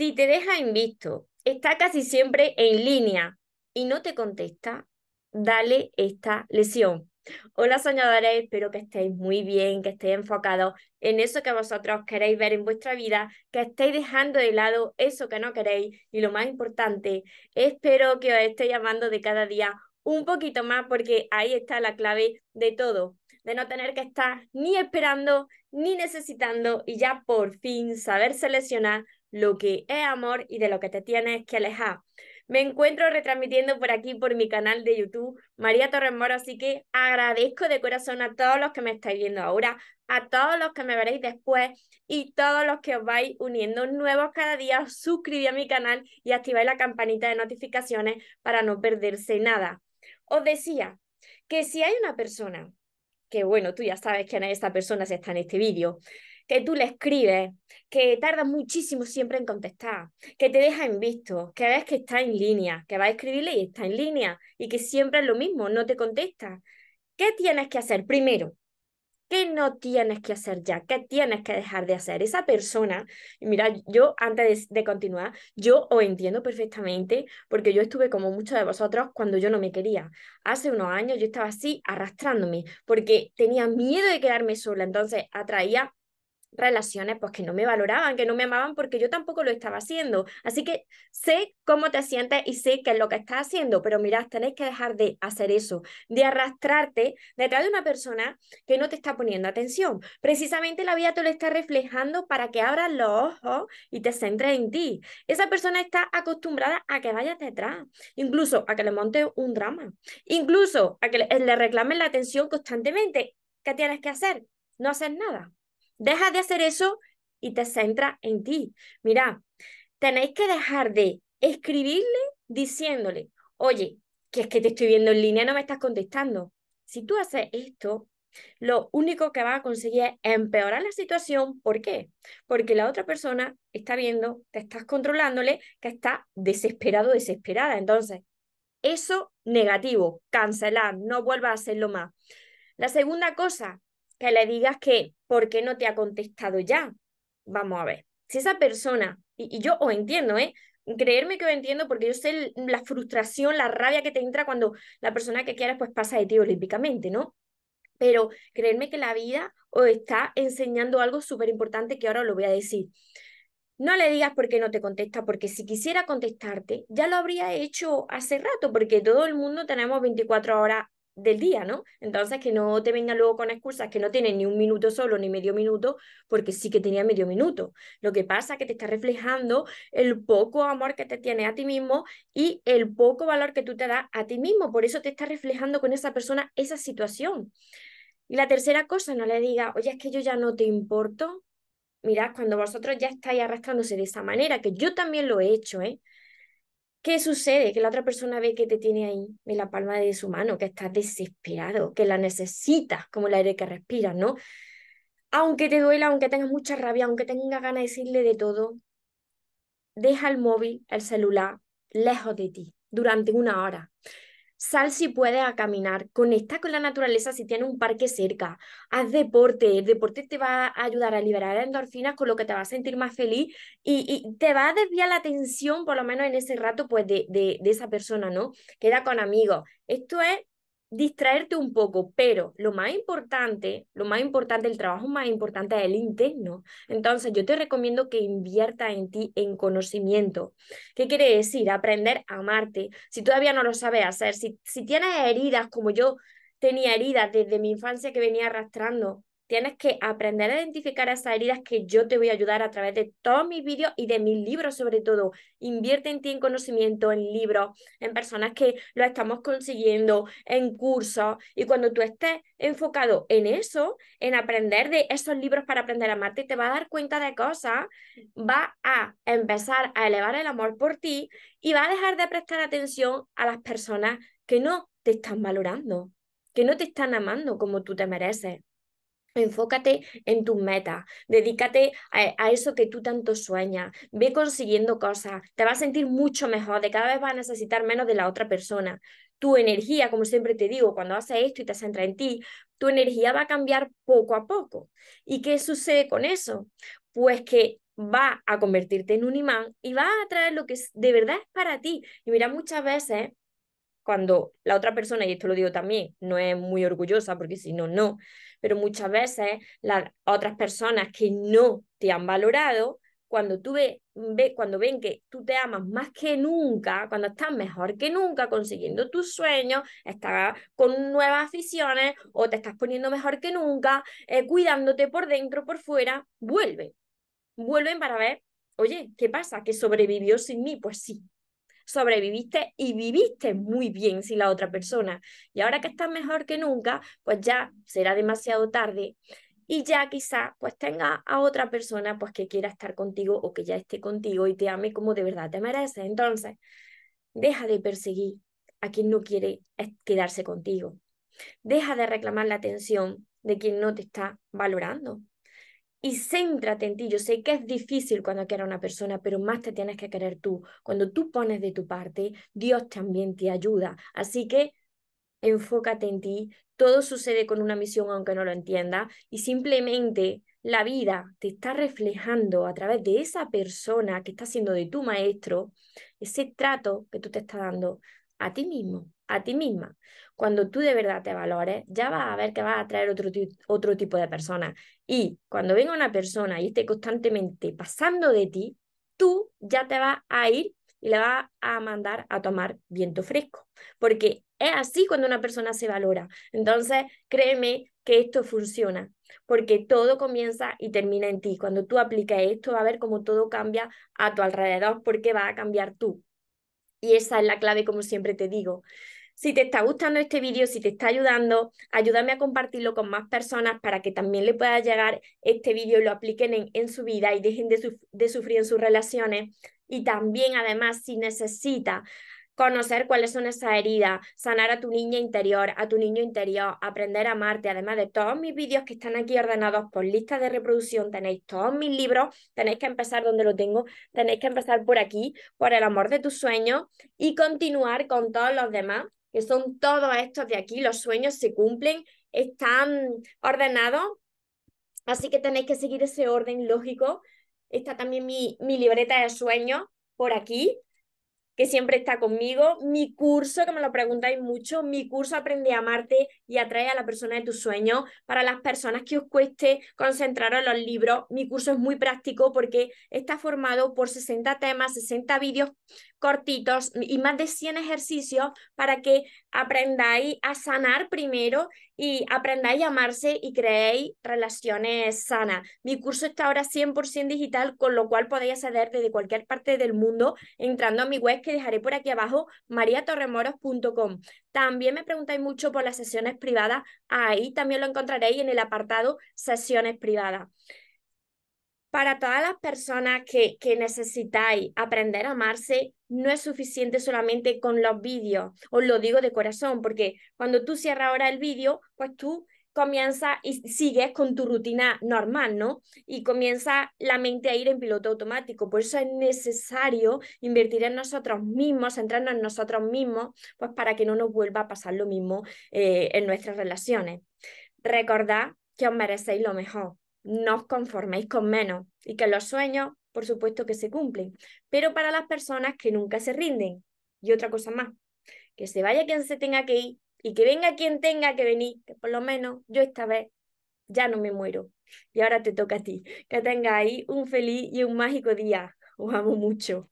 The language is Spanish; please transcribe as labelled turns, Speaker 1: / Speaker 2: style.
Speaker 1: Si te deja invisto, está casi siempre en línea y no te contesta, dale esta lesión. Hola soñadores, espero que estéis muy bien, que estéis enfocados en eso que vosotros queréis ver en vuestra vida, que estéis dejando de lado eso que no queréis y lo más importante, espero que os esté llamando de cada día un poquito más porque ahí está la clave de todo, de no tener que estar ni esperando ni necesitando y ya por fin saber seleccionar lo que es amor y de lo que te tienes que alejar. Me encuentro retransmitiendo por aquí, por mi canal de YouTube, María Torres Moro, así que agradezco de corazón a todos los que me estáis viendo ahora, a todos los que me veréis después y todos los que os vais uniendo nuevos cada día, suscribí a mi canal y activáis la campanita de notificaciones para no perderse nada. Os decía que si hay una persona, que bueno, tú ya sabes quién es esta persona si está en este vídeo, que tú le escribes, que tarda muchísimo siempre en contestar, que te deja en visto, que ves que está en línea, que va a escribirle y está en línea, y que siempre es lo mismo, no te contesta. ¿Qué tienes que hacer? Primero, ¿Qué no tienes que hacer ya? ¿Qué tienes que dejar de hacer? Esa persona, mira, yo antes de, de, continuar, yo os entiendo perfectamente porque yo estuve como muchos de vosotros cuando yo no me quería. Hace unos años yo estaba así arrastrándome porque tenía miedo de quedarme sola, entonces atraía relaciones pues que no me valoraban, que no me amaban porque yo tampoco lo estaba haciendo. Así que sé cómo te sientes y sé qué es lo que estás haciendo, pero mirad, tenéis que dejar de hacer eso, de arrastrarte detrás de una persona que no te está poniendo atención. Precisamente la vida te lo está reflejando para que abras los ojos y te centres en ti. Esa persona está acostumbrada a que vayas detrás, incluso a que le monte un drama, incluso a que le reclamen la atención constantemente. ¿Qué tienes que hacer? No hacer nada. Deja de hacer eso y te centra en ti. Mira, tenéis que dejar de escribirle diciéndole, oye, que es que te estoy viendo en línea, no me estás contestando. Si tú haces esto, lo único que vas a conseguir es empeorar la situación. ¿Por qué? Porque la otra persona está viendo, te estás controlándole, que está desesperado, desesperada. Entonces, eso negativo, cancelar, no vuelvas a hacerlo más. La segunda cosa, que le digas que, ¿por qué no te ha contestado ya? Vamos a ver. Si esa persona, y, yo os entiendo, ¿eh? Creerme que os entiendo porque yo sé la frustración, la rabia que te entra cuando la persona que quieres pues pasa de ti olímpicamente, ¿no? Pero creerme que la vida os está enseñando algo súper importante que ahora os lo voy a decir. No le digas por qué no te contesta, porque si quisiera contestarte, ya lo habría hecho hace rato, porque todo el mundo tenemos 24 horas del día, ¿no? Entonces, que no te venga luego con excusas que no tienen ni un minuto solo ni medio minuto, porque sí que tenía medio minuto. Lo que pasa es que te está reflejando el poco amor que te tienes a ti mismo y el poco valor que tú te das a ti mismo. Por eso te está reflejando con esa persona esa situación. Y la tercera cosa, no le diga, oye, es que yo ya no te importo. Mirad, cuando vosotros ya estáis arrastrándose de esa manera, que yo también lo he hecho, ¿eh? ¿Qué sucede? Que la otra persona ve que te tiene ahí en la palma de su mano, que estás desesperado, que la necesitas como el aire que respiras, ¿no? Aunque te duela, aunque tengas mucha rabia, aunque tengas ganas de decirle de todo, deja el móvil, el celular, lejos de ti durante una hora. Sal si puedes a caminar, conecta con la naturaleza si tienes un parque cerca, haz deporte, el deporte te va a ayudar a liberar endorfinas con lo que te va a sentir más feliz y, te va a desviar la atención, por lo menos en ese rato, pues de, de, de esa persona, ¿no? Queda con amigos. Esto es distraerte un poco, pero lo más importante, lo más importante, el trabajo más importante es el interno. Entonces, yo te recomiendo que inviertas en ti en conocimiento. ¿Qué quiere decir? Aprender a amarte. Si todavía no lo sabes hacer, si, si tienes heridas como yo tenía heridas desde mi infancia que venía arrastrando, Tienes que aprender a identificar esas heridas que yo te voy a ayudar a través de todos mis vídeos y de mis libros sobre todo. Invierte en ti en conocimiento, en libros, en personas que lo estamos consiguiendo, en cursos. Y cuando tú estés enfocado en eso, en aprender de esos libros para aprender a amarte, te va a dar cuenta de cosas, va a empezar a elevar el amor por ti y va a dejar de prestar atención a las personas que no te están valorando, que no te están amando como tú te mereces. Enfócate en tus metas, dedícate a, eso que tú tanto sueñas, ve consiguiendo cosas, te vas a sentir mucho mejor, de cada vez vas a necesitar menos de la otra persona. Tu energía, como siempre te digo, cuando haces esto y te centras en ti, tu energía va a cambiar poco a poco. ¿Y qué sucede con eso? Pues que va a convertirte en un imán y va a atraer lo que de verdad es para ti. Y mira, muchas veces cuando la otra persona, y esto lo digo también, no es muy orgullosa, porque si no, no, pero muchas veces las otras personas que no te han valorado, cuando tú ve, cuando ven que tú te amas más que nunca, cuando estás mejor que nunca consiguiendo tus sueños, estás con nuevas aficiones o te estás poniendo mejor que nunca, eh, cuidándote por dentro, por fuera, vuelve. Vuelven para ver, oye, ¿qué pasa? ¿Que sobrevivió sin mí? Pues sí, sobreviviste y viviste muy bien sin la otra persona. Y ahora que estás mejor que nunca, pues ya será demasiado tarde y ya quizá pues tenga a otra persona pues que quiera estar contigo o que ya esté contigo y te ame como de verdad te merece. Entonces, deja de perseguir a quien no quiere quedarse contigo. Deja de reclamar la atención de quien no te está valorando y céntrate en ti. Yo sé que es difícil cuando quieres a una persona, pero más te tienes que querer tú. Cuando tú pones de tu parte, Dios también te ayuda. Así que enfócate en ti. Todo sucede con una misión, aunque no lo entiendas, y simplemente la vida te está reflejando a través de esa persona que está siendo de tu maestro, ese trato que tú te estás dando a ti mismo, a ti misma. Cuando tú de verdad te valores, ya vas a ver que vas a atraer otro, otro tipo de personas. Y cuando venga una persona y esté constantemente pasando de ti, tú ya te vas a ir y le vas a mandar a tomar viento fresco. Porque es así cuando una persona se valora. Entonces, créeme que esto funciona, porque todo comienza y termina en ti. Cuando tú aplicas esto, va a ver cómo todo cambia a tu alrededor, porque va a cambiar tú. Y esa es la clave, como siempre te digo. Si te está gustando este vídeo, si te está ayudando, ayúdame a compartirlo con más personas para que también le pueda llegar este vídeo y lo apliquen en, en su vida y dejen de, de sufrir en sus relaciones. Y también, además, si necesita conocer cuáles son esas heridas, sanar a tu niña interior, a tu niño interior, aprender a amarte, además de todos mis vídeos que están aquí ordenados por lista de reproducción, tenéis todos mis libros, tenéis que empezar donde lo tengo, tenéis que empezar por aquí, por el amor de tus sueños y continuar con todos los demás que son todos estos de aquí, los sueños se cumplen, están ordenados, así que tenéis que seguir ese orden lógico. Está también mi, mi libreta de sueños por aquí, que siempre está conmigo, mi curso, que me lo preguntáis mucho, mi curso Aprende a amarte y atrae a la persona de tus sueños. Para las personas que os cueste concentraros en los libros, mi curso es muy práctico porque está formado por 60 temas, 60 vídeos cortitos y más de 100 ejercicios para que aprendáis a sanar primero y aprendáis a amarse y creéis relaciones sanas. Mi curso está ahora 100% digital, con lo cual podéis acceder desde cualquier parte del mundo entrando a mi web que dejaré por aquí abajo, mariatorremoros.com. También me preguntáis mucho por las sesiones privadas, ahí también lo encontraréis en el apartado sesiones privadas para todas las personas que, que, necesitáis aprender a amarse, no es suficiente solamente con los vídeos. Os lo digo de corazón, porque cuando tú cierras ahora el vídeo, pues tú comienzas y sigues con tu rutina normal, ¿no? Y comienza la mente a ir en piloto automático. Por eso es necesario invertir en nosotros mismos, centrarnos en nosotros mismos, pues para que no nos vuelva a pasar lo mismo eh, en nuestras relaciones. Recordad que os merecéis lo mejor no os conforméis con menos y que los sueños, por supuesto que se cumplen, pero para las personas que nunca se rinden. Y otra cosa más, que se vaya quien se tenga que ir y que venga quien tenga que venir, que por lo menos yo esta vez ya no me muero. Y ahora te toca a ti. Que tengáis un feliz y un mágico día. Os amo mucho.